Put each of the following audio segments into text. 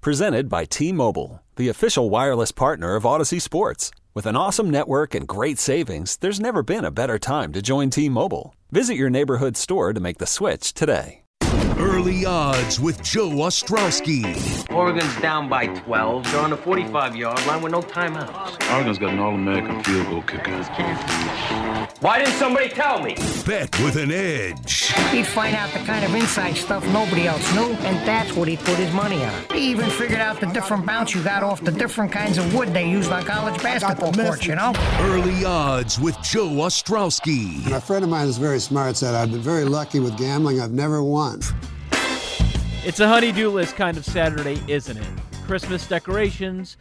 Presented by T Mobile, the official wireless partner of Audacy Sports. With an awesome network and great savings, there's never been a better time to join T Mobile. Visit your neighborhood store to make the switch today. Early odds with Joe Ostrowski. Oregon's down by 12. They're on the 45 yard line with no timeouts. Oregon's got an All American field goal kicker. Why didn't somebody tell me? Bet with an edge. He'd find out the kind of inside stuff nobody else knew, and that's what he'd put his money on. He even figured out the different bounce you got off the different kinds of wood they used on college basketball courts, you know? Early odds with Joe Ostrowski. And a friend of mine who's very smart said, I've been very lucky with gambling. I've never won. It's a honey-do list kind of Saturday, isn't it? Christmas decorations,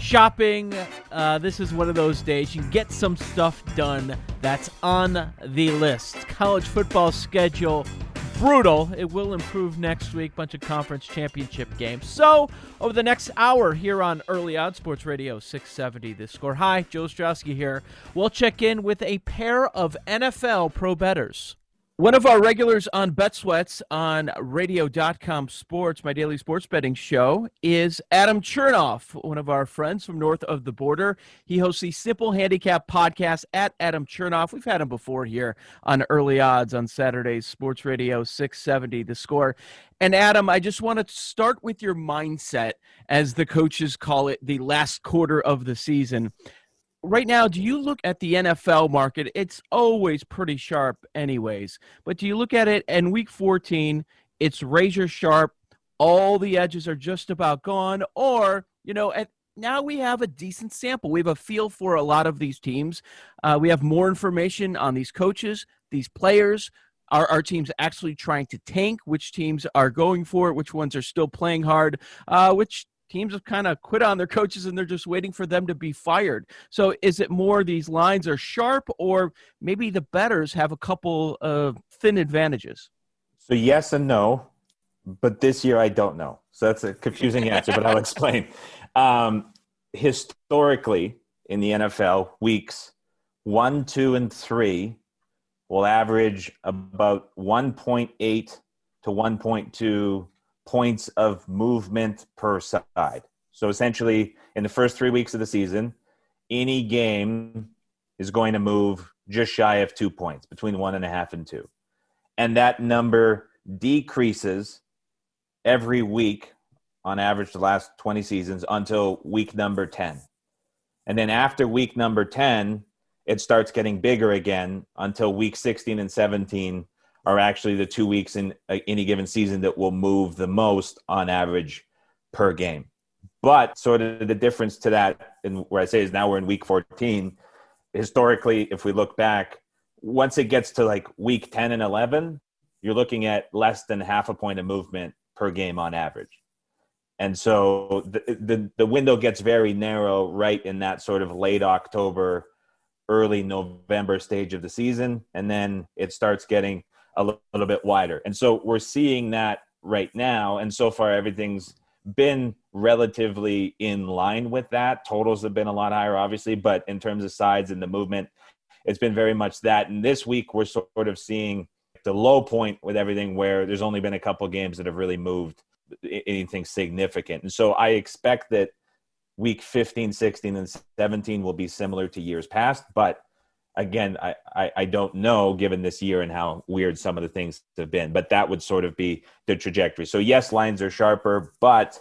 shopping. Uh, this is one of those days you can get some stuff done that's on the list. College football schedule brutal. It will improve next week. Bunch of conference championship games. So over the next hour here on Early Odds Sports Radio 670 The Score. Hi, Joe Ostrowski here. We'll check in with a pair of NFL pro bettors. One of our regulars on Bet Sweats on radio.com sports, my daily sports betting show, is Adam Chernoff, one of our friends from north of the border. He hosts the Simple Handicap podcast at Adam Chernoff. We've had him before here on Early Odds on Saturdays, Sports Radio 670, the score. And Adam, I just want to start with your mindset, as the coaches call it, the last quarter of the season right now, do you look at the NFL market? It's always pretty sharp, anyways. But do you look at it in week 14, it's razor sharp, all the edges are just about gone, or, you know, at now we have a decent sample. We have a feel for a lot of these teams. Uh, we have more information on these coaches, these players. Are our teams actually trying to tank? Which teams are going for it? Which ones are still playing hard? Uh, which teams have kind of quit on their coaches and they're just waiting for them to be fired. So is it more these lines are sharp or maybe the bettors have a couple of thin advantages? So yes and no, but this year I don't know. So that's a confusing answer, but I'll explain. Um, historically in the NFL, weeks one, two, and three will average about 1.8 to 1.2 points of movement per side. So essentially, in the first three weeks of the season, any game is going to move just shy of two points, between one and a half and two. And that number decreases every week on average the last 20 seasons until week number 10. And then after week number 10, it starts getting bigger again until week 16 and 17 are actually the two weeks in uh, any given season that will move the most on average per game. But sort of the difference to that, and where I say is now we're in week 14. Historically, if we look back, once it gets to like week 10 and 11, you're looking at less than half a point of movement per game on average. And so the, the, the window gets very narrow right in that sort of late October, early November stage of the season. And then it starts getting a little bit wider. And so we're seeing that right now. And so far, everything's been relatively in line with that. Totals have been a lot higher, obviously, but in terms of sides and the movement, it's been very much that. And this week, we're sort of seeing the low point with everything where there's only been a couple games that have really moved anything significant. And so I expect that week 15, 16, and 17 will be similar to years past, but again, I, I, I, don't know given this year and how weird some of the things have been, but that would sort of be the trajectory. So, yes, lines are sharper, but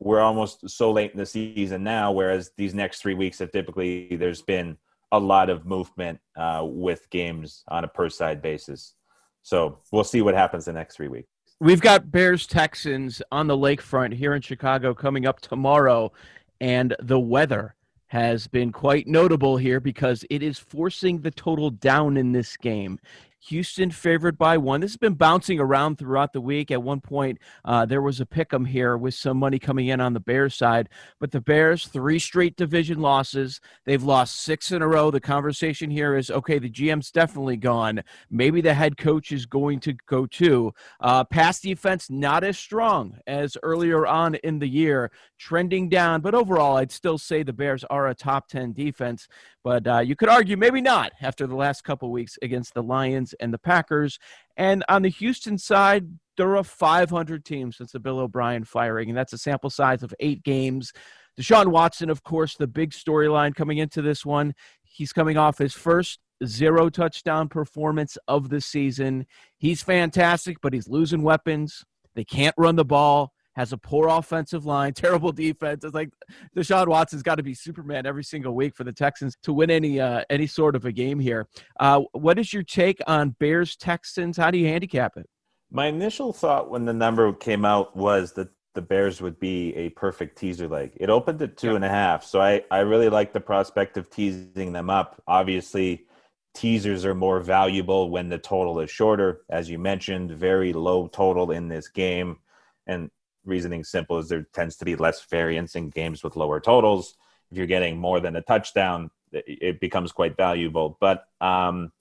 we're almost so late in the season now, whereas these next three weeks have typically there's been a lot of movement uh, with games on a per side basis. So, we'll see what happens the next three weeks. We've got Bears Texans on the lakefront here in Chicago coming up tomorrow, and the weather has been quite notable here because it is forcing the total down in this game. Houston favored by one. This has been bouncing around throughout the week. At one point, uh, there was a pick 'em here with some money coming in on the Bears side, but the Bears three straight division losses. They've lost six in a row. The conversation here is okay. The GM's definitely gone. Maybe the head coach is going to go too. Uh, pass defense not as strong as earlier on in the year, trending down. But overall, I'd still say the Bears are a top ten defense. But uh, you could argue maybe not after the last couple weeks against the Lions and the Packers. And on the Houston side, there are 500 teams since the Bill O'Brien firing, and that's a sample size of eight games. Deshaun Watson, of course, the big storyline coming into this one. He's coming off his first zero touchdown performance of the season. He's fantastic, but he's losing weapons. They can't run the ball has a poor offensive line, terrible defense. It's like Deshaun Watson's got to be Superman every single week for the Texans to win any uh, any sort of a game here. Uh, what is your take on Bears Texans? How do you handicap it? My initial thought when the number came out was that the Bears would be a perfect teaser leg. It opened at two and a half, so I I really like the prospect of teasing them up. Obviously teasers are more valuable when the total is shorter. As you mentioned, very low total in this game. And reasoning simple is there tends to be less variance in games with lower totals. If you're getting more than a touchdown, it becomes quite valuable. But um,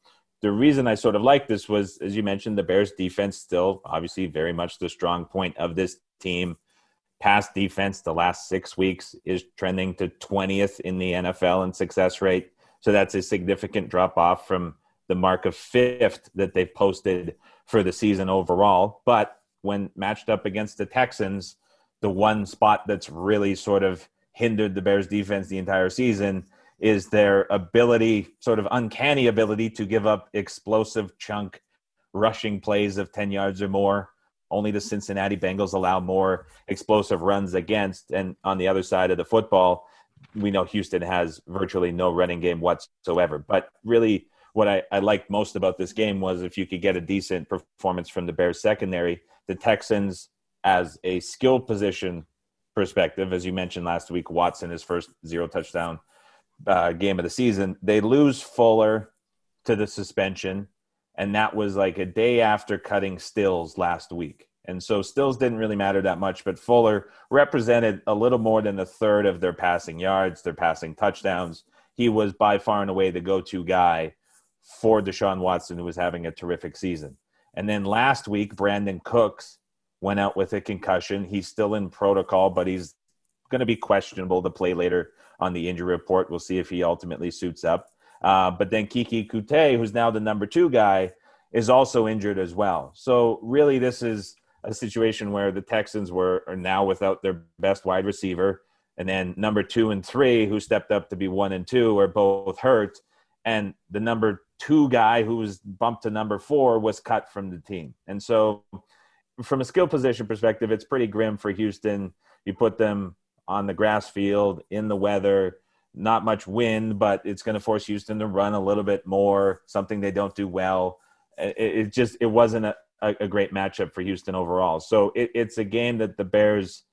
the reason I sort of like this was, as you mentioned, the Bears defense still obviously very much the strong point of this team. Pass defense the last six weeks is trending to 20th in the NFL in success rate. So that's a significant drop off from the mark of fifth that they've posted for the season overall. But when matched up against the Texans, the one spot that's really sort of hindered the Bears defense the entire season is their ability, sort of uncanny ability to give up explosive chunk rushing plays of 10 yards or more. Only the Cincinnati Bengals allow more explosive runs against. And on the other side of the football, we know Houston has virtually no running game whatsoever. But really, what I, I liked most about this game was if you could get a decent performance from the Bears secondary, the Texans as a skill position perspective, as you mentioned last week, Watson his first zero touchdown uh, game of the season. They lose Fuller to the suspension, and that was like a day after cutting Stills last week. And so Stills didn't really matter that much, but Fuller represented a little more than a third of their passing yards, their passing touchdowns. He was by far and away the go to guy for Deshaun Watson, who was having a terrific season. And then last week, Brandin Cooks went out with a concussion. He's still in protocol, but he's going to be questionable to play later on the injury report. We'll see if he ultimately suits up. Uh, but then Keke Coutee, who's now the number two guy, is also injured as well. So really, this is a situation where the Texans were are now without their best wide receiver, and then number two and three, who stepped up to be one and two, are both hurt, and the number two guy who was bumped to number four was cut from the team. And so, from a skill position perspective, it's pretty grim for Houston. You put them on the grass field in the weather, not much wind, but it's going to force Houston to run a little bit more, something they don't do well. It, it just it wasn't a, a, great matchup for Houston overall. So it, it's a game that the Bears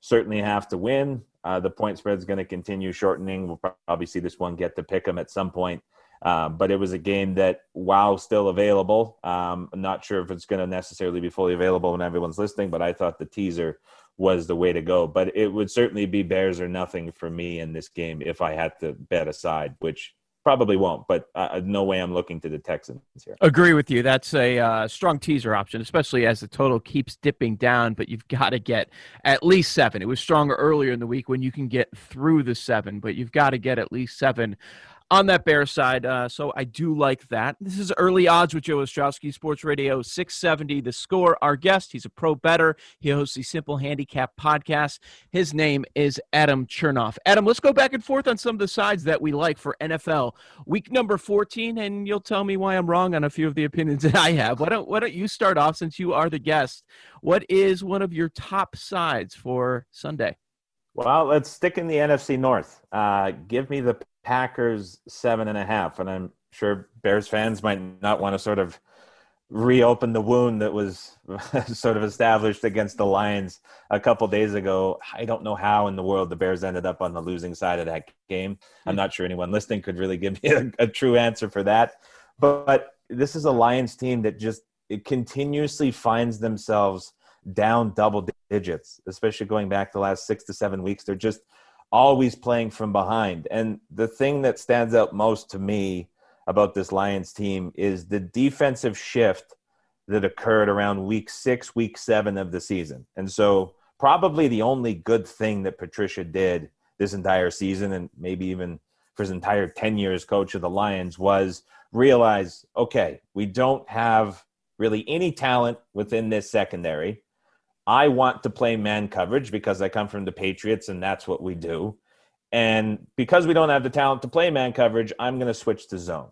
certainly have to win. Uh, the point spread is going to continue shortening. We'll probably see this one get to pick them at some point. Um, but it was a game that, while still available, um, I'm not sure if it's going to necessarily be fully available when everyone's listening, but I thought the teaser was the way to go. But it would certainly be Bears or nothing for me in this game if I had to bet aside, which probably won't, but uh, no way I'm looking to the Texans here. Agree with you. That's a uh, strong teaser option, especially as the total keeps dipping down. But you've got to get at least seven. It was stronger earlier in the week when you can get through the seven, but you've got to get at least seven on that bear side. Uh, so I do like that. This is early odds with Joe Ostrowski, Sports Radio 670. The score. Our guest, he's a pro bettor. He hosts the Simple Handicap podcast. His name is Adam Chernoff. Adam, let's go back and forth on some of the sides that we like for NFL week number 14, and you'll tell me why I'm wrong on a few of the opinions that I have. Why don't Why don't you start off since you are the guest? What is one of your top sides for Sunday? Well, let's stick in the NFC North. Uh, give me the Packers seven and a half, and I'm sure Bears fans might not want to sort of reopen the wound that was sort of established against the Lions a couple days ago. I don't know how in the world the Bears ended up on the losing side of that game. I'm not sure anyone listening could really give me a, a true answer for that. But, but this is a Lions team that just it continuously finds themselves down double digits, especially going back the last six to seven weeks. They're just always playing from behind. And the thing that stands out most to me about this Lions team is the defensive shift that occurred around week six, week seven of the season. And so, probably the only good thing that Patricia did this entire season, and maybe even for his entire 10 years coach of the Lions, was realize okay, we don't have really any talent within this secondary. I want to play man coverage because I come from the Patriots and that's what we do. And because we don't have the talent to play man coverage, I'm going to switch to zone.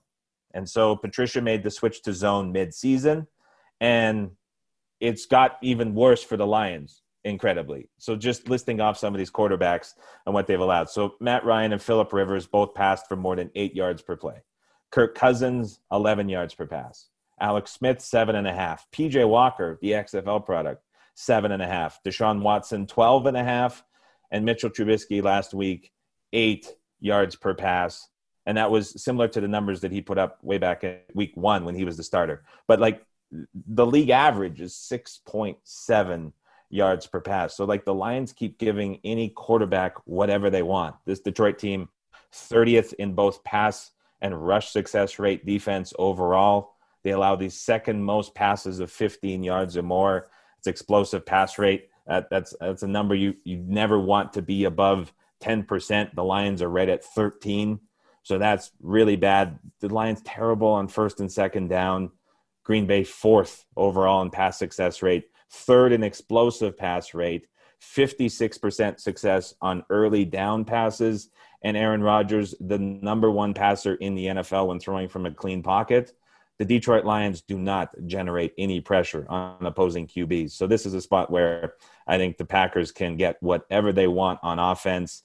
And so Patricia made the switch to zone mid-season and it's got even worse for the Lions incredibly. So just listing off some of these quarterbacks and what they've allowed. So Matt Ryan and Philip Rivers both passed for more than 8 yards per play. Kirk Cousins 11 yards per pass. Alex Smith seven and a half. PJ Walker, the XFL product, seven and a half. Deshaun Watson, 12 and a half. And Mitchell Trubisky last week, eight yards per pass. And that was similar to the numbers that he put up way back in week one when he was the starter. But like the league average is 6.7 yards per pass. So like the Lions keep giving any quarterback whatever they want. This Detroit team, 30th in both pass and rush success rate defense overall. They allow the second most passes of 15 yards or more. It's explosive pass rate. That, that's that's a number you you never want to be above 10%. The Lions are right at 13. So that's really bad. The Lions terrible on first and second down. Green Bay fourth overall in pass success rate, third in explosive pass rate, 56% success on early down passes, and Aaron Rodgers, the number one passer in the NFL when throwing from a clean pocket the Detroit Lions do not generate any pressure on opposing QBs. So this is a spot where I think the Packers can get whatever they want on offense,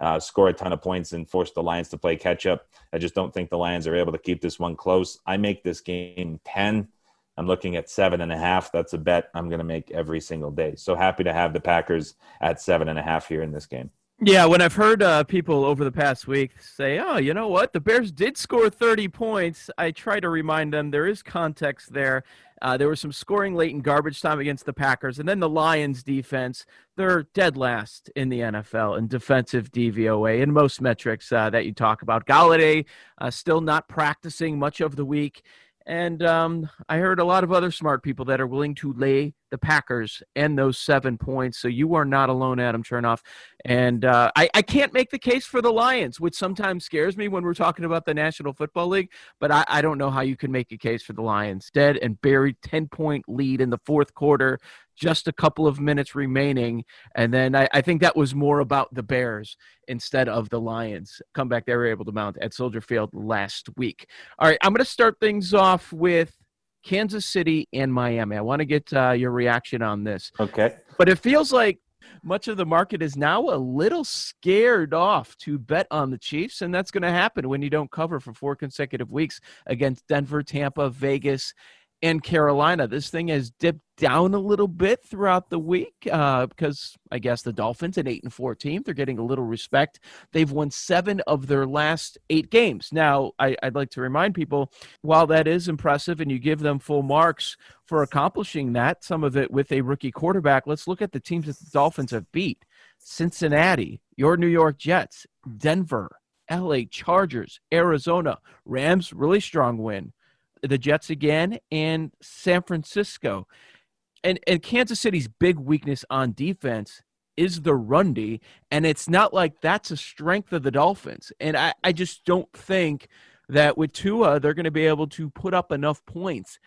uh, score a ton of points, and force the Lions to play catch up. I just don't think the Lions are able to keep this one close. I make this game 10. I'm looking at seven and a half. That's a bet I'm going to make every single day. So happy to have the Packers at seven and a half here in this game. Yeah, when I've heard uh, people over the past week say, "Oh, you know what? The Bears did score 30 points," I try to remind them there is context there. Uh, there was some scoring late in garbage time against the Packers, and then the Lions' defense. They're dead last in the NFL in defensive DVOA in most metrics uh, that you talk about. Golladay uh, still not practicing much of the week. And um, I heard a lot of other smart people that are willing to lay the Packers and those seven points. So you are not alone, Adam Chernoff. And uh, I, I, can't make the case for the Lions, which sometimes scares me when we're talking about the National Football League. But I, I don't know how you can make a case for the Lions. Dead and buried 10 point lead in the fourth quarter, just a couple of minutes remaining. And then I, I think that was more about the Bears instead of the Lions. Come back, they were able to mount at Soldier Field last week. All right, I'm going to start things off with Kansas City and Miami. I want to get uh, your reaction on this. Okay. But it feels like much of the market is now a little scared off to bet on the Chiefs, and that's going to happen when you don't cover for four consecutive weeks against Denver, Tampa, Vegas, and Carolina. This thing has dipped down a little bit throughout the week uh, because I guess the Dolphins at eight and fourteen they're getting a little respect. They've won seven of their last eight games. Now I, I'd like to remind people while that is impressive and you give them full marks for accomplishing that, some of it with a rookie quarterback. Let's look at the teams that the Dolphins have beat: Cincinnati, your New York Jets, Denver. LA Chargers, Arizona, Rams, really strong win the Jets again, and San Francisco. And and Kansas City's big weakness on defense is the run and it's not like that's a strength of the Dolphins. And I, I just don't think that with Tua they're going to be able to put up enough points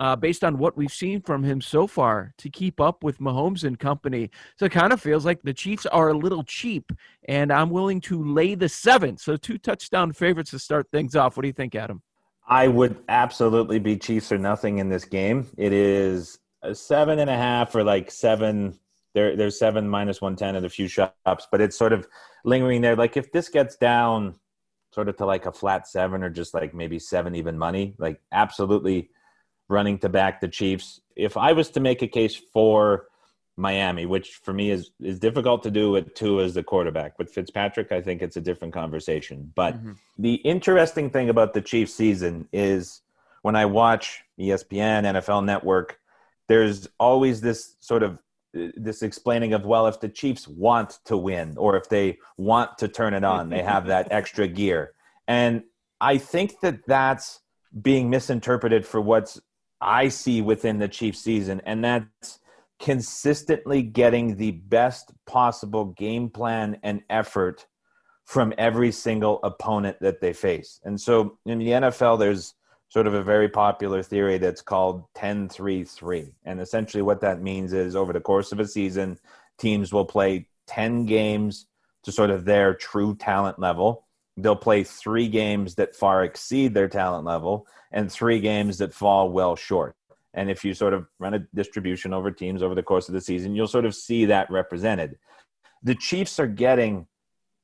uh, based on what we've seen from him so far to keep up with Mahomes and company. So it kind of feels like the Chiefs are a little cheap, and I'm willing to lay the seven. So two touchdown favorites to start things off. What do you think, Adam? I would absolutely be Chiefs or nothing in this game. It is a seven and a half or like seven. There, there's seven minus one ten at a few shops, but it's sort of lingering there. Like if this gets down, sort of to like a flat seven or just like maybe seven even money, like absolutely running to back the Chiefs. If I was to make a case for Miami, which for me is is difficult to do with Tua as the quarterback. With Fitzpatrick, I think it's a different conversation. But mm-hmm. the interesting thing about the Chiefs season is when I watch ESPN, NFL Network, there's always this sort of this explaining of well if the chiefs want to win or if they want to turn it on they have that extra gear and i think that that's being misinterpreted for what's i see within the chiefs season and that's consistently getting the best possible game plan and effort from every single opponent that they face and so in the nfl there's sort of a very popular theory that's called 10 3 3. And essentially, what that means is over the course of a season, teams will play 10 games to sort of their true talent level. They'll play three games that far exceed their talent level and three games that fall well short. And if you sort of run a distribution over teams over the course of the season, you'll sort of see that represented. The Chiefs are getting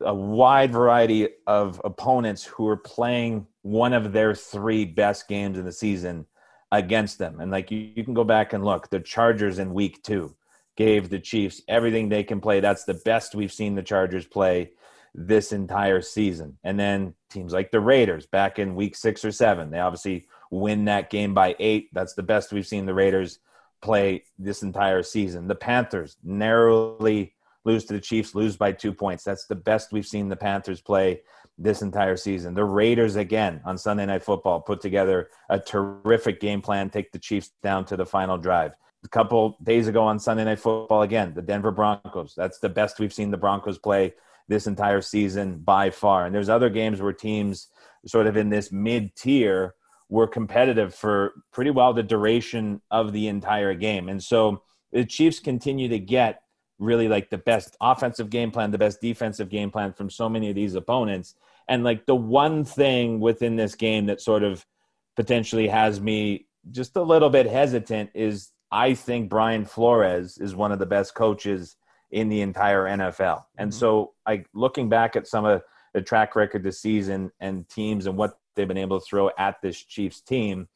a wide variety of opponents who are playing one of their three best games in the season against them. And like you, you can go back and look, the Chargers in week two gave the Chiefs everything they can play. That's the best we've seen the Chargers play this entire season. And then teams like the Raiders back in week six or seven, they obviously win that game by eight. That's the best we've seen the Raiders play this entire season. The Panthers narrowly lose to the Chiefs, lose by two points. That's the best we've seen the Panthers play this entire season. The Raiders, again, on Sunday Night Football, put together a terrific game plan, take the Chiefs down to the final drive. A couple days ago on Sunday Night Football, again, the Denver Broncos. That's the best we've seen the Broncos play this entire season by far. And there's other games where teams sort of in this mid tier were competitive for pretty well the duration of the entire game. And so the Chiefs continue to get really like the best offensive game plan, the best defensive game plan from so many of these opponents. And like the one thing within this game that sort of potentially has me just a little bit hesitant is I think Brian Flores is one of the best coaches in the entire NFL. And mm-hmm. so like looking back at some of the track record this season and teams and what they've been able to throw at this Chiefs team,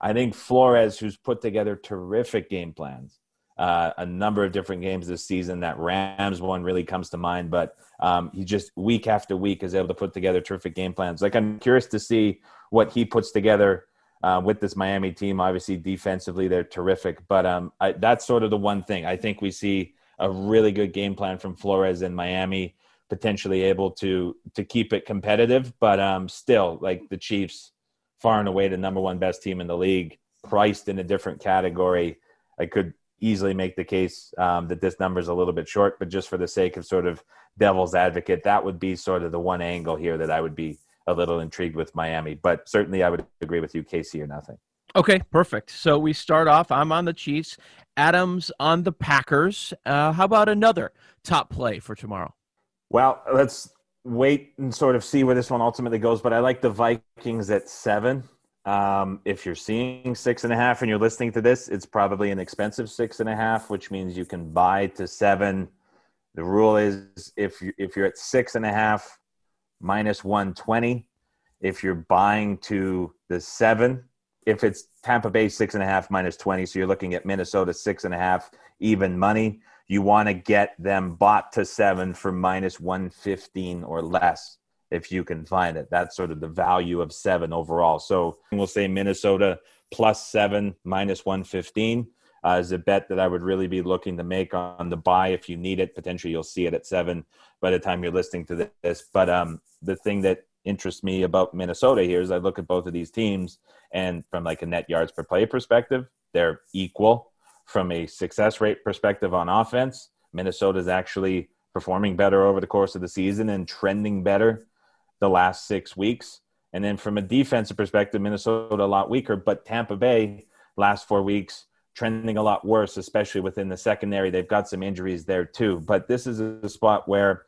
I think Flores, who's put together terrific game plans, uh, a number of different games this season. That Rams one really comes to mind, but um, he just week after week is able to put together terrific game plans. Like I'm curious to see what he puts together uh, with this Miami team. Obviously, defensively they're terrific, but um, I, that's sort of the one thing I think we see a really good game plan from Flores in Miami, potentially able to to keep it competitive, but um, still like the Chiefs, far and away the number one best team in the league, priced in a different category. I could easily make the case um, that this number is a little bit short, but just for the sake of sort of devil's advocate, that would be sort of the one angle here that I would be a little intrigued with Miami. But certainly, I would agree with you, KC or nothing. Okay, perfect. So we start off. I'm on the Chiefs. Adams on the Packers. Uh, how about another top play for tomorrow? Well, let's wait and sort of see where this one ultimately goes. But I like the Vikings at seven. Um, if you're seeing six and a half and you're listening to this, it's probably an expensive six and a half, which means you can buy to seven. The rule is if you if you're at six and a half minus one twenty, if you're buying to the seven, if it's Tampa Bay six and a half minus twenty, so you're looking at Minnesota six and a half even money. You want to get them bought to seven for minus one fifteen or less if you can find it. That's sort of the value of seven overall. So we'll say Minnesota plus seven minus 115 uh, is a bet that I would really be looking to make on the buy if you need it. Potentially you'll see it at seven by the time you're listening to this. But um, the thing that interests me about Minnesota here is I look at both of these teams and from like a net yards per play perspective, they're equal. From a success rate perspective on offense, Minnesota's actually performing better over the course of the season and trending better the last six weeks. And then from a defensive perspective, Minnesota a lot weaker, but Tampa Bay last four weeks trending a lot worse, especially within the secondary. They've got some injuries there too. But this is a spot where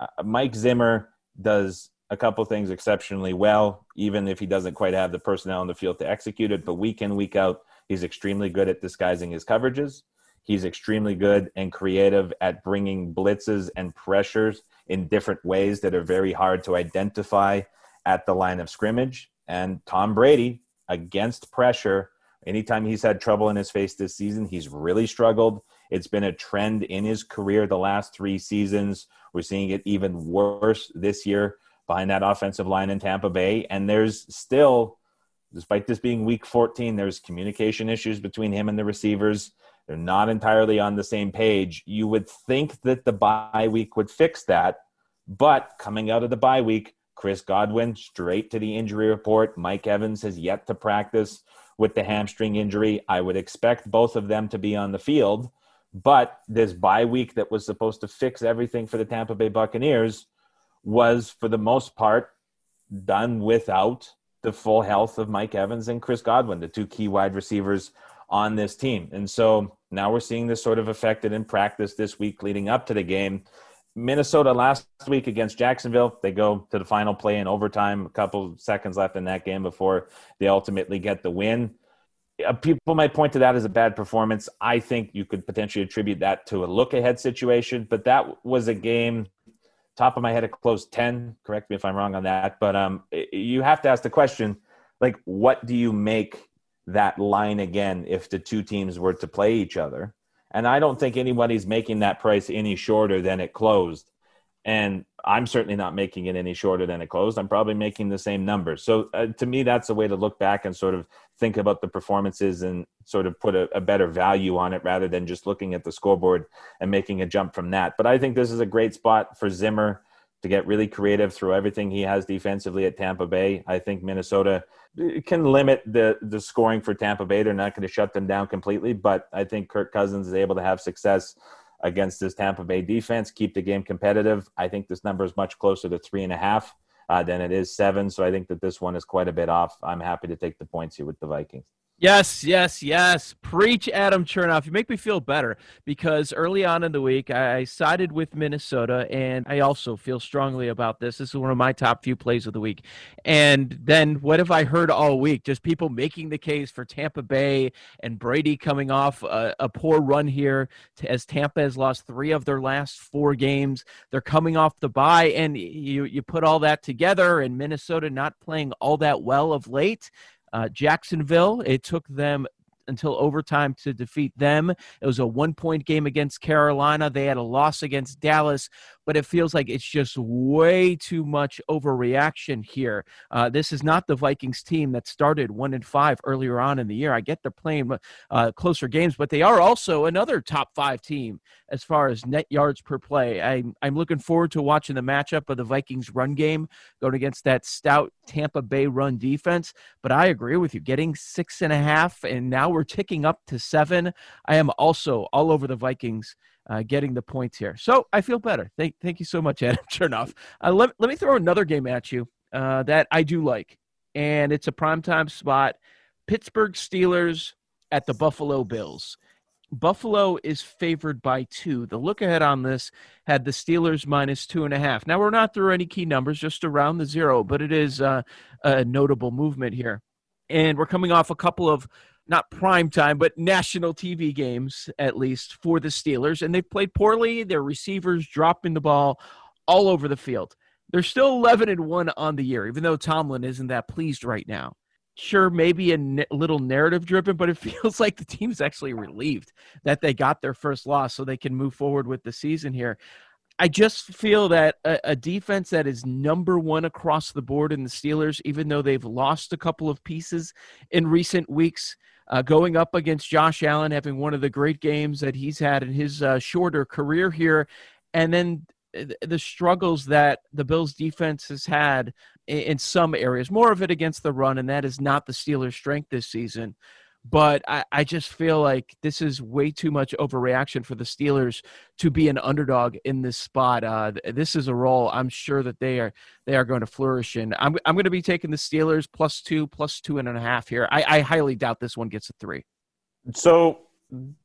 uh, Mike Zimmer does a couple things exceptionally well, even if he doesn't quite have the personnel on the field to execute it. But week in, week out, he's extremely good at disguising his coverages. He's extremely good and creative at bringing blitzes and pressures in different ways that are very hard to identify at the line of scrimmage. And Tom Brady, against pressure, anytime he's had trouble in his face this season, he's really struggled. It's been a trend in his career the last three seasons. We're seeing it even worse this year behind that offensive line in Tampa Bay. And there's still despite this being week 14, there's communication issues between him and the receivers. They're not entirely on the same page. You would think that the bye week would fix that, but coming out of the bye week, Chris Godwin straight to the injury report. Mike Evans has yet to practice with the hamstring injury. I would expect both of them to be on the field, but this bye week that was supposed to fix everything for the Tampa Bay Buccaneers was, for the most part, done without the full health of Mike Evans and Chris Godwin, the two key wide receivers on this team. And so now we're seeing this sort of affected in practice this week leading up to the game. Minnesota last week against Jacksonville, they go to the final play in overtime, a couple seconds left in that game before they ultimately get the win. Uh, people might point to that as a bad performance. I think you could potentially attribute that to a look ahead situation, but that was a game top of my head, it closed 10. Correct me if I'm wrong on that. But um, you have to ask the question like, what do you make that line again if the two teams were to play each other? And I don't think anybody's making that price any shorter than it closed. And I'm certainly not making it any shorter than it closed. I'm probably making the same numbers. So uh, to me, that's a way to look back and sort of think about the performances and sort of put a, a, better value on it rather than just looking at the scoreboard and making a jump from that. But I think this is a great spot for Zimmer to get really creative through everything he has defensively at Tampa Bay. I think Minnesota uh, can limit the the scoring for Tampa Bay. They're not going to shut them down completely, but I think Kirk Cousins is able to have success against this Tampa Bay defense, keep the game competitive. I think this number is much closer to three and a half uh, than it is seven. So I think that this one is quite a bit off. I'm happy to take the points here with the Vikings. Yes, yes, yes. Preach, Adam Chernoff. You make me feel better because early on in the week, I sided with Minnesota, and I also feel strongly about this. This is one of my top few plays of the week. And then what have I heard all week? Just people making the case for Tampa Bay and Brady coming off a, a poor run here as Tampa has lost three of their last four games. They're coming off the bye, and you, you put all that together, and Minnesota not playing all that well of late. Uh, Jacksonville, it took them until overtime to defeat them. It was a one point game against Carolina. They had a loss against Dallas but it feels like it's just way too much overreaction here. Uh, this is not the Vikings team that started one and five earlier on in the year. I get they're playing uh, closer games, but they are also another top five team as far as net yards per play. I'm, I'm looking forward to watching the matchup of the Vikings run game going against that stout Tampa Bay run defense. But I agree with you, getting six and a half, and now we're ticking up to seven. I am also all over the Vikings uh, getting the points here. So I feel better. Thank, thank you so much, Adam Chernoff. Uh, let, let me throw another game at you uh, that I do like, and it's a primetime spot. Pittsburgh Steelers at the Buffalo Bills. Buffalo is favored by two. The look ahead on this had the Steelers minus two and a half. Now, we're not through any key numbers, just around the zero, but it is uh, a notable movement here. And we're coming off a couple of not prime time, but national TV games at least for the Steelers. And they've played poorly. Their receivers dropping the ball all over the field. They're still 11 and 1 on the year, even though Tomlin isn't that pleased right now. Sure, maybe a n- little narrative driven, but it feels like the team's actually relieved that they got their first loss so they can move forward with the season here. I just feel that a, a, defense that is number one across the board in the Steelers, even though they've lost a couple of pieces in recent weeks, uh, going up against Josh Allen, having one of the great games that he's had in his uh, shorter career here, and then the struggles that the Bills defense has had in some areas, more of it against the run, and that is not the Steelers' strength this season. But I, I just feel like this is way too much overreaction for the Steelers to be an underdog in this spot. Uh, this is a role I'm sure that they are they are going to flourish in. I'm I'm going to be taking the Steelers plus two, plus two and a half here. I, I highly doubt this one gets a three. So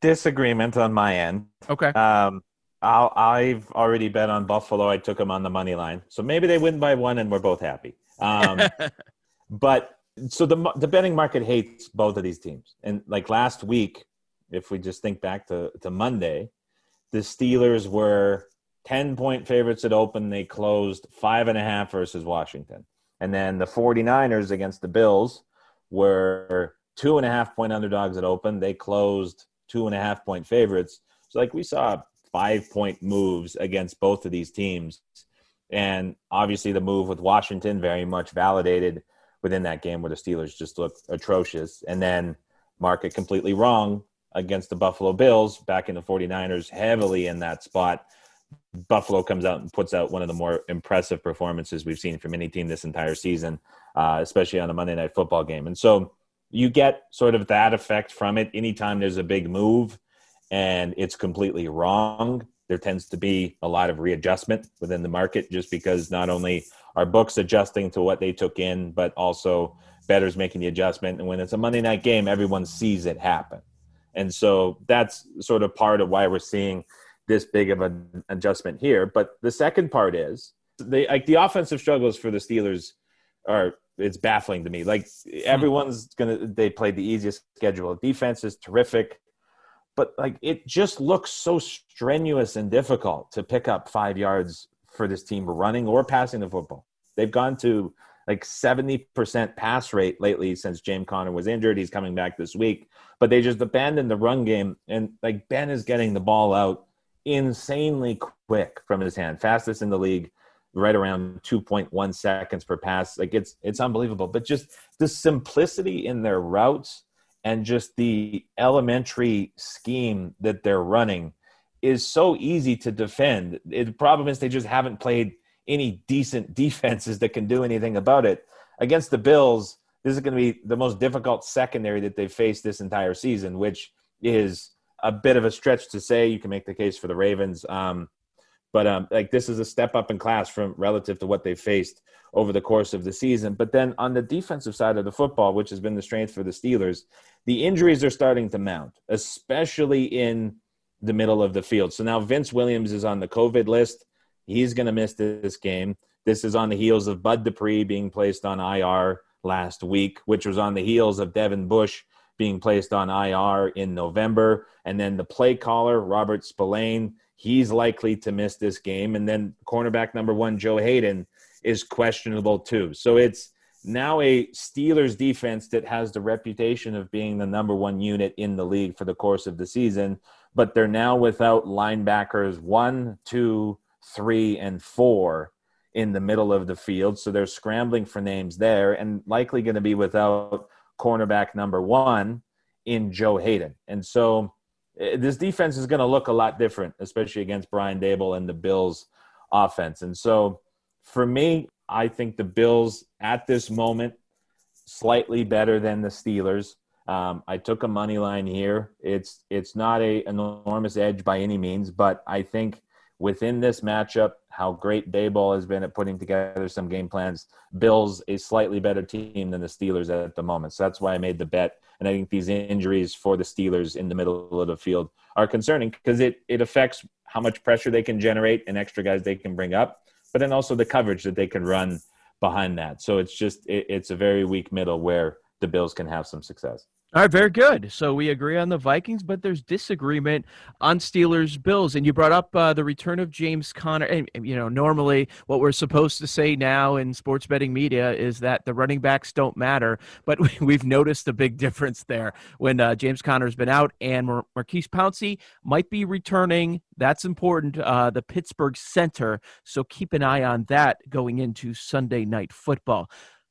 disagreement on my end. Okay. Um, i have already bet on Buffalo. I took them on the money line, so maybe they win by one, and we're both happy. Um, but so the the betting market hates both of these teams. And like last week, if we just think back to to Monday, the Steelers were ten point favorites at open. They closed five and a half versus Washington, and then the 49ers against the Bills were two and a half point underdogs at open. They closed two and a half point favorites. So like we saw five point moves against both of these teams. And obviously, the move with Washington very much validated within that game where the Steelers just looked atrocious. And then market completely wrong against the Buffalo Bills back in the 49ers, heavily in that spot. Buffalo comes out and puts out one of the more impressive performances we've seen from any team this entire season, uh, especially on a Monday night football game. And so you get sort of that effect from it anytime there's a big move and it's completely wrong there tends to be a lot of readjustment within the market just because not only are books adjusting to what they took in, but also bettors making the adjustment. And when it's a Monday night game, everyone sees it happen. And so that's sort of part of why we're seeing this big of an adjustment here. But the second part is they like the offensive struggles for the Steelers are it's baffling to me. Like hmm. everyone's gonna they played the easiest schedule. Defense is terrific but like it just looks so strenuous and difficult to pick up five yards for this team running or passing the football. They've gone to like 70% pass rate lately since James Conner was injured. He's coming back this week, but they just abandoned the run game. And like Ben is getting the ball out insanely quick from his hand, fastest in the league, right around 2.1 seconds per pass. Like it's, it's unbelievable, but just the simplicity in their routes and just the elementary scheme that they're running is so easy to defend. the problem is they just haven't played any decent defenses that can do anything about it. Against the Bills, this is going to be the most difficult secondary that they've faced this entire season, which is a bit of a stretch to say. You can make the case for the Ravens. Um, but um, like this is a step up in class from relative to what they faced over the course of the season. But then on the defensive side of the football, which has been the strength for the Steelers, the injuries are starting to mount, especially in the middle of the field. So now Vince Williams is on the COVID list. He's going to miss this game. This is on the heels of Bud Dupree being placed on IR last week, which was on the heels of Devin Bush being placed on IR in November. And then the play caller, Robert Spillane, he's likely to miss this game. And then cornerback number one, Joe Haden, is questionable too. So it's now a Steelers defense that has the reputation of being the number one unit in the league for the course of the season, but they're now without linebackers one, two, three, and four in the middle of the field. So they're scrambling for names there and likely going to be without cornerback number one in Joe Haden. And so eh, this defense is going to look a lot different, especially against Brian Daboll and the Bills offense. And so for me, I think the Bills at this moment slightly better than the Steelers. Um, I took a money line here. It's it's not a enormous edge by any means, but I think within this matchup, how great Daboll has been at putting together some game plans, Bills a slightly better team than the Steelers at the moment. So that's why I made the bet. And I think these injuries for the Steelers in the middle of the field are concerning because it it affects how much pressure they can generate and extra guys they can bring up but then also the coverage that they can run behind that. So it's just it, it's a very weak middle where the Bills can have some success. All right, very good. So we agree on the Vikings, but there's disagreement on Steelers Bills. And you brought up uh, the return of James Conner. And, you know, normally what we're supposed to say now in sports betting media is that the running backs don't matter. But we've noticed a big difference there when uh, James Conner's been out and Mar- Maurkice Pouncey might be returning. That's important. Uh, the Pittsburgh center. So keep an eye on that going into Sunday night football.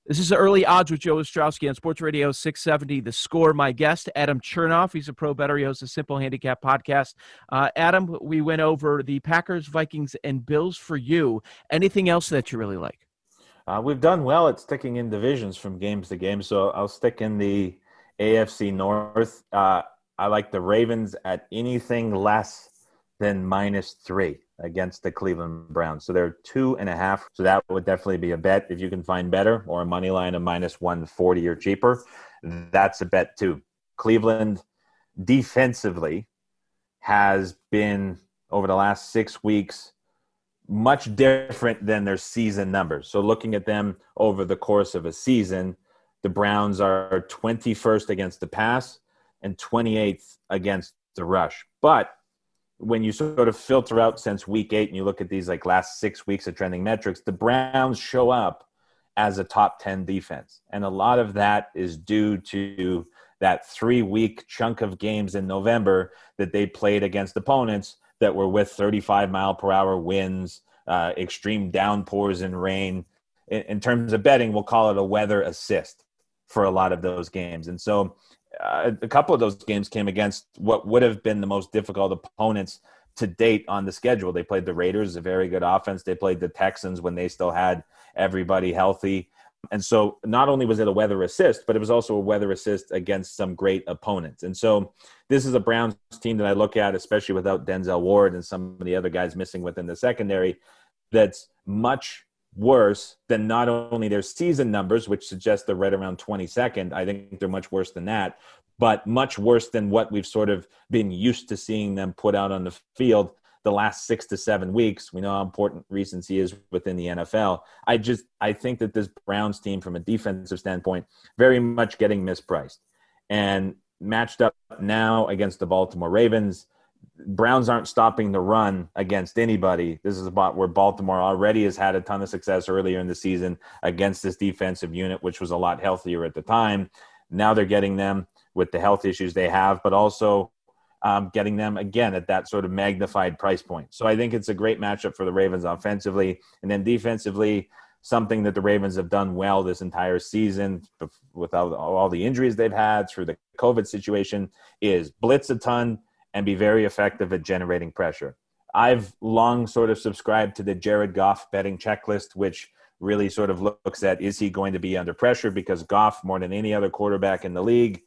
This is early odds with Joe Ostrowski on Sports Radio 670. The score, my guest, Adam Chernoff. He's a pro bettor. He hosts a simple handicap podcast. Uh, Adam, we went over the Packers, Vikings, and Bills for you. Anything else that you really like? Uh, we've done well at sticking in divisions from games to game, so I'll stick in the AFC North. Uh, I like the Ravens at anything less than minus three against the Cleveland Browns. So they're two and a half. So that would definitely be a bet if you can find better or a money line of minus 140 or cheaper. That's a bet too. Cleveland defensively has been over the last six weeks much different than their season numbers. So looking at them over the course of a season, the Browns are 21st against the pass and 28th against the rush. But when you sort of filter out since week eight and you look at these like last six weeks of trending metrics, the Browns show up as a top 10 defense. And a lot of that is due to that three week chunk of games in November that they played against opponents that were with 35 mile per hour winds, uh, extreme downpours and rain. in, in terms of betting, we'll call it a weather assist for a lot of those games. And so uh, a couple of those games came against what would have been the most difficult opponents to date on the schedule. They played the Raiders, a very good offense. They played the Texans when they still had everybody healthy. And so not only was it a weather assist, but it was also a weather assist against some great opponents. And so this is a Browns team that I look at, especially without Denzel Ward and some of the other guys missing within the secondary, that's much worse than not only their season numbers, which suggest they're right around 22nd. I think they're much worse than that, but much worse than what we've sort of been used to seeing them put out on the field the last six to seven weeks. We know how important recency is within the NFL. I just I think that this Browns team, from a defensive standpoint, very much getting mispriced and matched up now against the Baltimore Ravens. Browns aren't stopping the run against anybody. This is about where Baltimore already has had a ton of success earlier in the season against this defensive unit, which was a lot healthier at the time. Now they're getting them with the health issues they have, but also um, getting them again at that sort of magnified price point. So I think it's a great matchup for the Ravens offensively. And then defensively, something that the Ravens have done well this entire season without all the injuries they've had through the COVID situation is blitz a ton and be very effective at generating pressure. I've long sort of subscribed to the Jared Goff betting checklist, which really sort of looks at is he going to be under pressure because Goff, more than any other quarterback in the league,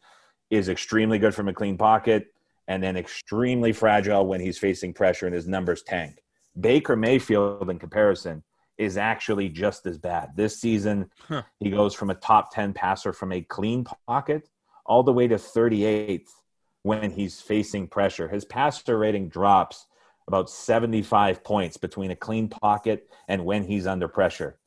is extremely good from a clean pocket and then extremely fragile when he's facing pressure and his numbers tank. Baker Mayfield, in comparison, is actually just as bad. This season, huh. he goes from a top 10 passer from a clean pocket all the way to 38th when he's facing pressure. His passer rating drops about 75 points between a clean pocket and when he's under pressure.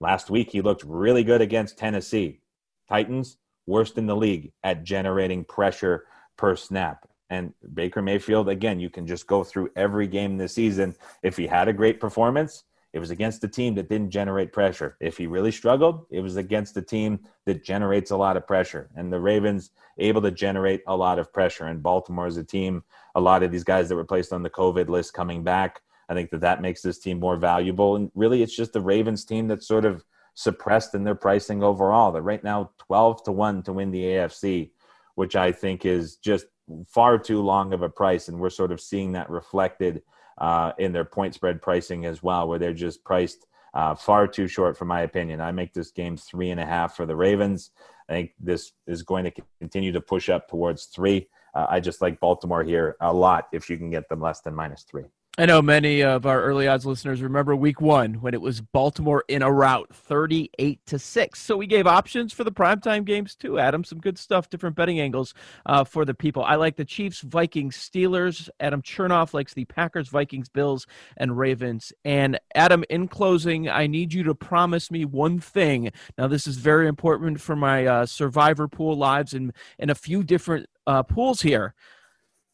Last week, he looked really good against Tennessee. Titans, worst in the league at generating pressure per snap. And Baker Mayfield, again, you can just go through every game this season. If he had a great performance, it was against a team that didn't generate pressure. If he really struggled, it was against a team that generates a lot of pressure. And the Ravens able to generate a lot of pressure. And Baltimore is a team, a lot of these guys that were placed on the COVID list coming back. I think that that makes this team more valuable. And really, it's just the Ravens team that's sort of suppressed in their pricing overall. They're right now 12 to 1 to win the AFC, which I think is just far too long of a price. And we're sort of seeing that reflected uh, in their point spread pricing as well, where they're just priced uh, far too short, for my opinion. I make this game three and a half for the Ravens. I think this is going to continue to push up towards three. Uh, I just like Baltimore here a lot if you can get them less than minus three. I know many of our early odds listeners remember week one when it was Baltimore in a rout 38 to 6. So we gave options for the primetime games too, Adam. Some good stuff, different betting angles uh, for the people. I like the Chiefs, Vikings, Steelers. Adam Chernoff likes the Packers, Vikings, Bills, and Ravens. And Adam, in closing, I need you to promise me one thing. Now, this is very important for my uh, survivor pool lives and, and a few different uh, pools here.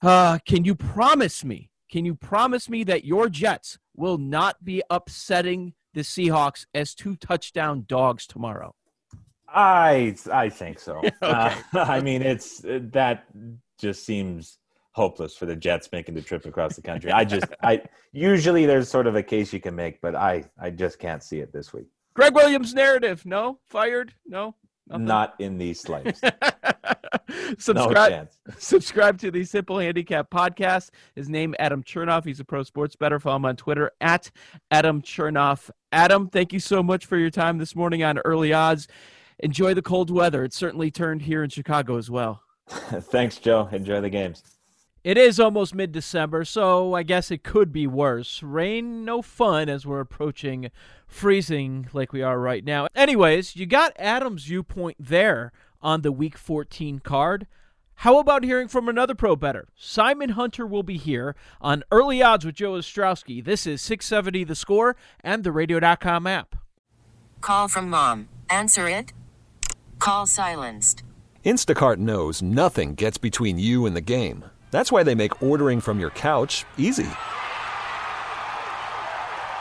Uh, can you promise me? Can you promise me that your Jets will not be upsetting the Seahawks as two touchdown dogs tomorrow? I I think so. okay. uh, I mean, it's that just seems hopeless for the Jets making the trip across the country. I just I usually there's sort of a case you can make, but I I just can't see it this week. Gregg Williams narrative, no fired, no. Nothing? Not in the slightest. subscribe, no subscribe to the Simple Handicap podcast. His name Adam Chernoff. He's a pro sports bettor. Follow him on Twitter at Adam Chernoff. Adam, thank you so much for your time this morning on Early Odds. Enjoy the cold weather. It's certainly turned here in Chicago as well. Thanks, Joe. Enjoy the games. It is almost mid December, so I guess it could be worse. Rain, no fun as we're approaching freezing like we are right now. Anyways, you got Adam's viewpoint there on the Week 14 card. How about hearing from another pro bettor? Simon Hunter will be here on Early Odds with Joe Ostrowski. This is 670 The Score and the Radio.com app. Call from mom. Answer it. Call silenced. Instacart knows nothing gets between you and the game. That's why they make ordering from your couch easy.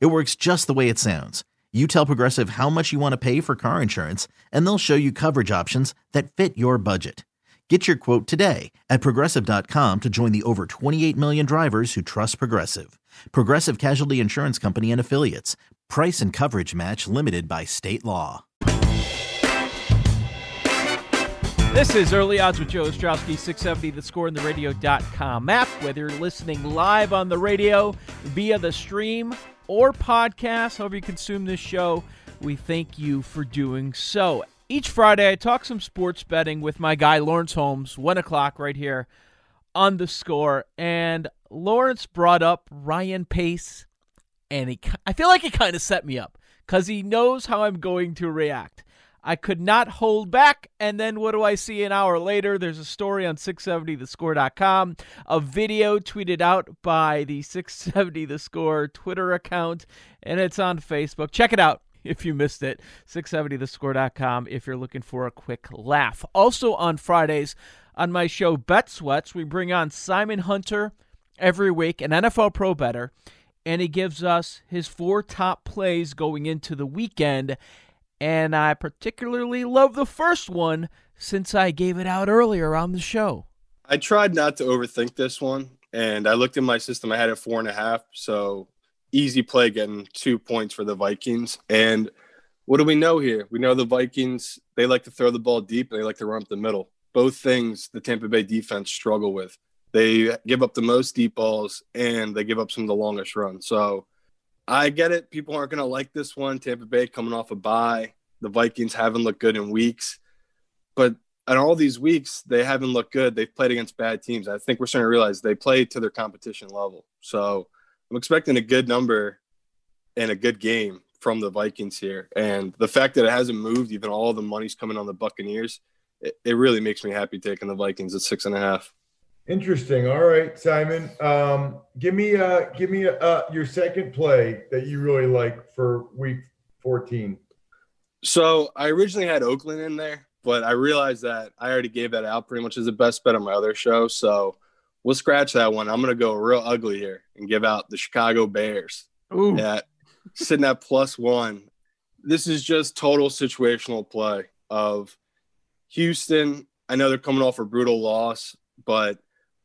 It works just the way it sounds. You tell Progressive how much you want to pay for car insurance, and they'll show you coverage options that fit your budget. Get your quote today at progressive.com to join the over 28 million drivers who trust Progressive. Progressive Casualty Insurance Company and Affiliates. Price and coverage match limited by state law. This is Early Odds with Joe Ostrowski, 670 The Score in the radio.com app. Whether you're listening live on the radio, via the stream, or podcast, however you consume this show, we thank you for doing so. Each Friday, I talk some sports betting with my guy, Lawrence Holmes, 1 o'clock right here on the score. And Lawrence brought up Ryan Pace, and he, I feel like he kind of set me up because he knows how I'm going to react. I could not hold back. And then what do I see an hour later? There's a story on 670thescore.com, a video tweeted out by the 670 The Score Twitter account, and it's on Facebook. Check it out if you missed it. 670thescore.com if you're looking for a quick laugh. Also on Fridays on my show Bet Sweats, we bring on Simon Hunter every week, an NFL pro bettor, and he gives us his four top plays going into the weekend and I particularly love the first one since I gave it out earlier on the show. I tried not to overthink this one, and I looked in my system. I had it four and a half, so easy play getting two points for the Vikings. And what do we know here? We know the Vikings, they like to throw the ball deep and they like to run up the middle. Both things the Tampa Bay defense struggle with. They give up the most deep balls and they give up some of the longest runs. So I get it. People aren't going to like this one. Tampa Bay coming off a bye. The Vikings haven't looked good in weeks, but in all these weeks they haven't looked good. They've played against bad teams. I think we're starting to realize they play to their competition level. So I'm expecting a good number and a good game from the Vikings here. And the fact that it hasn't moved, even all the money's coming on the Buccaneers, it, it really makes me happy taking the Vikings at six and a half. Interesting. All right, Simon. Um, give me uh, give me uh, your second play that you really like for week 14. So I originally had Oakland in there, but I realized that I already gave that out pretty much as the best bet on my other show. So we'll scratch that one. I'm gonna go real ugly here and give out the Chicago Bears. Ooh. At sitting at plus one. This is just total situational play of Houston. I know they're coming off a brutal loss, but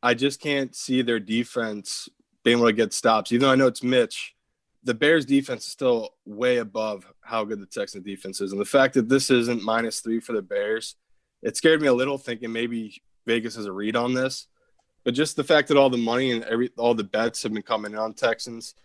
I just can't see their defense being able to get stops. Even though I know it's Mitch, the Bears defense is still way above how good the Texans defense is. And the fact that this isn't minus three for the Bears, it scared me a little thinking maybe Vegas has a read on this. But just the fact that all the money and every all the bets have been coming in on Texans,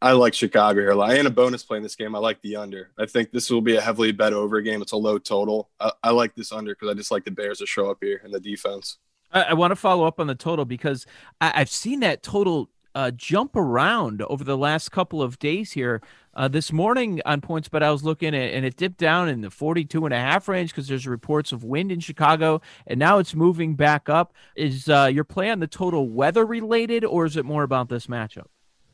I like Chicago here. I ain't a bonus play in this game. I like the under. I think this will be a heavily bet over game. It's a low total. I, I like this under because I just like the Bears to show up here in the defense. I, I want to follow up on the total because I, have seen that total uh, jump around over the last couple of days here. Uh, this morning on PointsBet I was looking at and it dipped down in the 42 and a half range because there's reports of wind in Chicago, and now it's moving back up. Is uh, your play on the total weather related, or is it more about this matchup?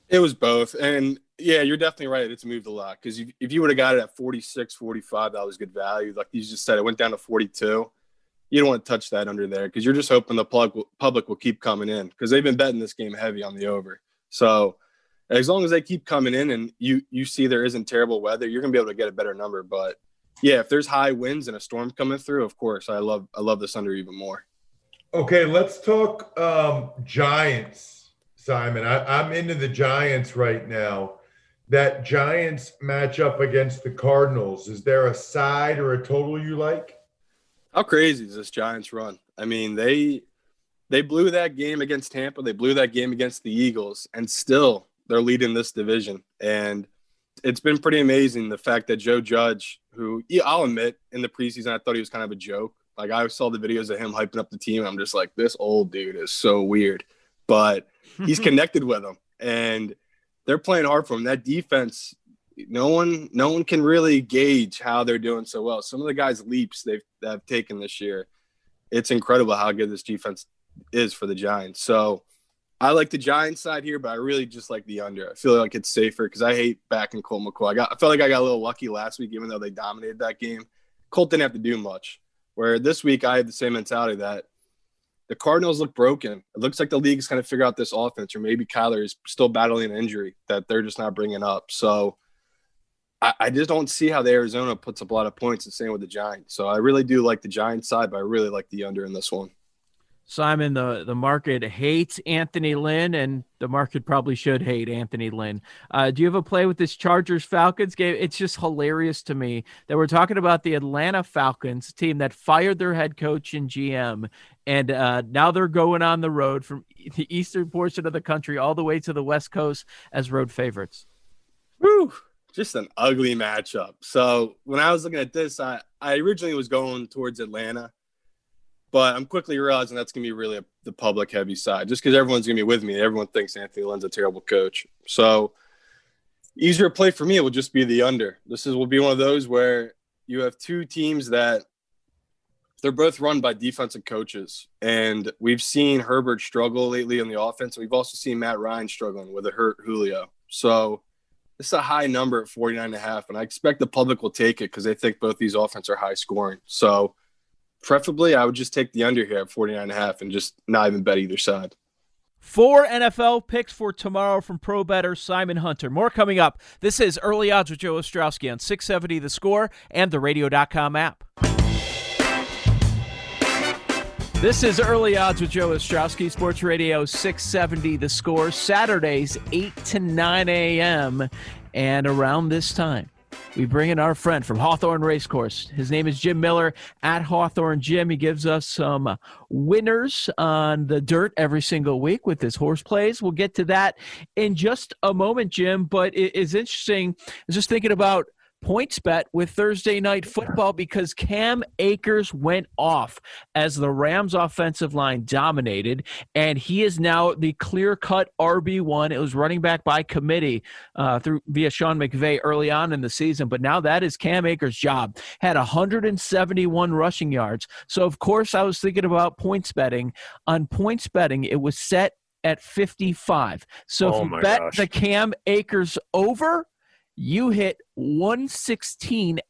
It was both. And yeah, you're definitely right. It's moved a lot because if you would have got it at 46, 45, that was good value. Like you just said, it went down to 42 you don't want to touch that under there because you're just hoping the plug will, public will keep coming in because they've been betting this game heavy on the over. So as long as they keep coming in and you you see there isn't terrible weather, you're gonna be able to get a better number. But yeah, if there's high winds and a storm coming through, of course, I love I love this under even more. Okay, let's talk um, Giants, Simon. I, I'm into the Giants right now. That Giants matchup against the Cardinals. Is there a side or a total you like? How crazy is this Giants run? I mean, they they blew that game against Tampa, they blew that game against the Eagles, and still they're leading this division. And it's been pretty amazing the fact that Joe Judge, who I'll admit in the preseason I thought he was kind of a joke. Like I saw the videos of him hyping up the team. I'm just like, this old dude is so weird. But he's connected with them and they're playing hard for him. That defense no one no one can really gauge how they're doing so well. Some of the guys leaps they've have taken this year, it's incredible how good this defense is for the Giants. So I like the Giants side here, but I really just like the under. I feel like it's safer because I hate backing Colt McCoy. I got I felt like I got a little lucky last week, even though they dominated that game. Colt didn't have to do much. Where this week I had the same mentality that the Cardinals look broken. It looks like the league's kind of figure out this offense, or maybe Kyler is still battling an injury that they're just not bringing up. So I, I, just don't see how the Arizona puts up a lot of points. The same with the Giants. So I really do like the Giants side, but I really like the under in this one. Simon, the, the market hates Anthony Lynn, and the market probably should hate Anthony Lynn. Uh, do you have a play with this Chargers Falcons game? It's just hilarious to me that we're talking about the Atlanta Falcons team that fired their head coach and GM, and uh, now they're going on the road from the eastern portion of the country all the way to the West Coast as road favorites. Woo! Just an ugly matchup. So when I was looking at this, I, I originally was going towards Atlanta, but I'm quickly realizing that's going to be really a, the public heavy side just because everyone's going to be with me. Everyone thinks Anthony Lynn's a terrible coach. So easier play for me, will just be the under. This is will be one of those where you have two teams that they're both run by defensive coaches. And we've seen Herbert struggle lately in the offense. We've also seen Matt Ryan struggling with a hurt Julio. So this is a high number at 49 and a half, and I expect the public will take it because they think both these offenses are high scoring. So preferably I would just take the under here at 49 and a half and just not even bet either side. Four NFL picks for tomorrow from pro bettor Simon Hunter. More coming up. This is Early Odds with Joe Ostrowski on 670 The Score and the radio.com app. This is Early Odds with Joe Ostrowski, Sports Radio 670 The Score, Saturdays 8 to 9 a.m. And around this time, we bring in our friend from Hawthorne Racecourse. His name is Jim Miller at Hawthorne Jim. He gives us some winners on the dirt every single week with his horse plays. We'll get to that in just a moment, Jim. But it is interesting. I was just thinking about PointsBet with Thursday night football because Cam Akers went off as the Rams offensive line dominated, and he is now the clear cut RB1. It was running back by committee uh, through via Sean McVay early on in the season, but now that is Cam Akers' job. Had 171 rushing yards. So, of course, I was thinking about points betting. On points betting, it was set at 55. So oh if you bet gosh. the Cam Akers over, you hit 116x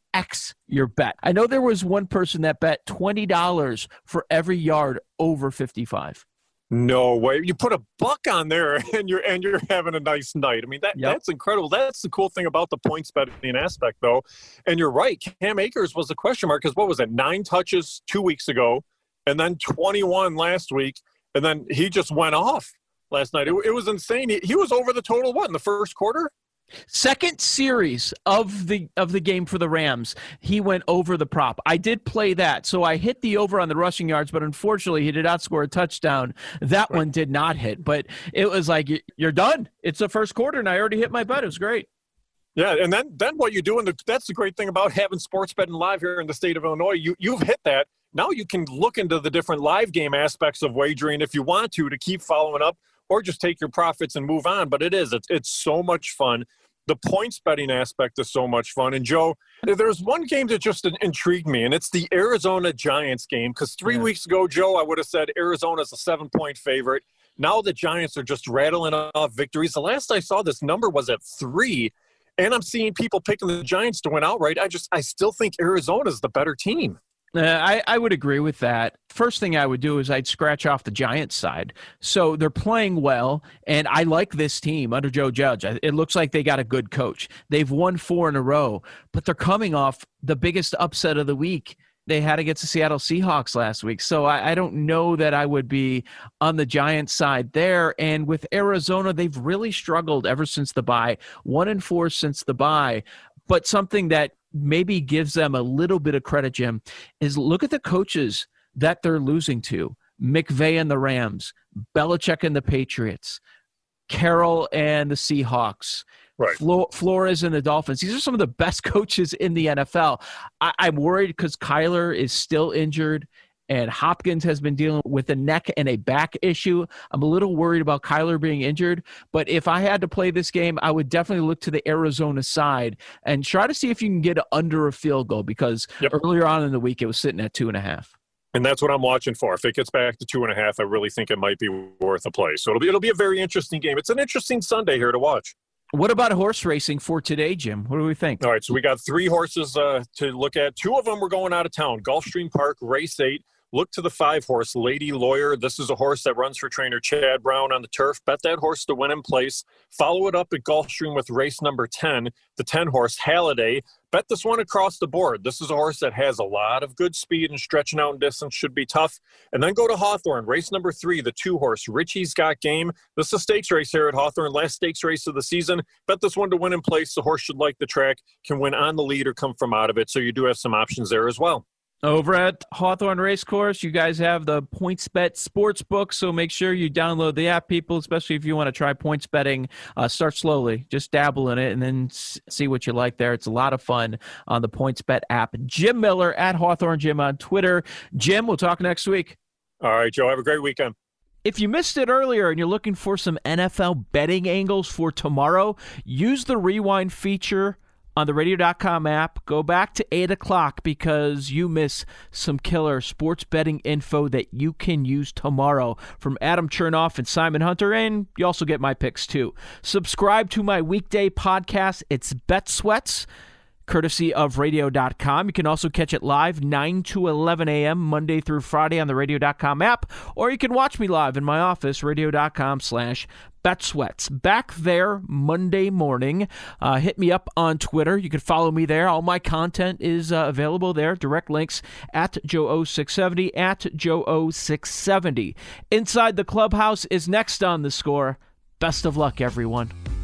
your bet. I know there was one person that bet $20 for every yard over 55. No way. You put a buck on there and you're and you're having a nice night. I mean that yep. that's incredible. That's the cool thing about the points betting aspect though. And you're right. Cam Akers was the question mark because what was it? 9 touches 2 weeks ago and then 21 last week and then he just went off last night. It, it was insane. He, he was over the total what in the first quarter? Second series of the of the game for the Rams, he went over the prop. I did play that, so I hit the over on the rushing yards, but unfortunately, he did not score a touchdown. That right. one did not hit, but it was like you're done. It's the first quarter, and I already hit my bet. It was great. Yeah, and then then what you do, and that's the great thing about having sports betting live here in the state of Illinois. You you've hit that. Now you can look into the different live game aspects of wagering if you want to to keep following up or just take your profits and move on. But it is, it's, it's so much fun. The points betting aspect is so much fun. And Joe, there's one game that just intrigued me, and it's the Arizona Giants game. Because three yeah. weeks ago, Joe, I would have said Arizona's a seven point favorite. Now the Giants are just rattling off victories. The last I saw this number was at three, and I'm seeing people picking the Giants to win outright. I just, I still think Arizona's the better team. Uh, I, I would agree with that. First thing I would do is I'd scratch off the Giants side. So they're playing well, and I like this team under Joe Judge. It looks like they got a good coach. They've won four in a row, but they're coming off the biggest upset of the week they had against the Seattle Seahawks last week. So I, I, don't know that I would be on the Giants side there. And with Arizona, they've really struggled ever since the bye, one and four since the bye. But something that maybe gives them a little bit of credit, Jim, is look at the coaches that they're losing to. McVay and the Rams, Belichick and the Patriots, Carroll and the Seahawks, right. Flo- Flores and the Dolphins. These are some of the best coaches in the NFL. I- I'm worried because Kyler is still injured and Hopkins has been dealing with a neck and a back issue. I'm a little worried about Kyler being injured, but if I had to play this game, I would definitely look to the Arizona side and try to see if you can get under a field goal because yep. earlier on in the week it was sitting at two and a half. And that's what I'm watching for. If it gets back to two and a half, I really think it might be worth a play. So it'll be it'll be a very interesting game. It's an interesting Sunday here to watch. What about horse racing for today, Jim? What do we think? All right, so we got three horses uh, to look at. Two of them were going out of town. Gulfstream Park, race eight. Look to the five horse, Lady Lawyer. This is a horse that runs for trainer Chad Brown on the turf. Bet that horse to win in place. Follow it up at Gulfstream with race number 10, the 10 horse Halliday. Bet this one across the board. This is a horse that has a lot of good speed and stretching out in distance, should be tough. And then go to Hawthorne, race number three, the two horse Richie's Got Game. This is a stakes race here at Hawthorne, last stakes race of the season. Bet this one to win in place. The horse should like the track, can win on the lead or come from out of it. So you do have some options there as well. Over at Hawthorne Racecourse, you guys have the PointsBet sports book, so make sure you download the app, people, especially if you want to try points betting. Uh, start slowly, just dabble in it, and then see what you like there. It's a lot of fun on the PointsBet app. Jim Miller at Hawthorne Jim on Twitter. Jim, we'll talk next week. All right, Joe. Have a great weekend. If you missed it earlier and you're looking for some NFL betting angles for tomorrow, use the rewind feature on the radio.com app. Go back to 8 o'clock because you miss some killer sports betting info that you can use tomorrow from Adam Chernoff and Simon Hunter. And you also get my picks too. Subscribe to my weekday podcast. It's Bet Sweats courtesy of radio.com. You can also catch it live 9 to 11 a.m. Monday through Friday on the radio.com app, or you can watch me live in my office, radio.com slash Bet Sweats. Back there Monday morning. Uh, hit me up on Twitter. You can follow me there. All my content is uh, available there. Direct links at Joe0670 at Joe0670. Inside the Clubhouse is next on the score. Best of luck, everyone.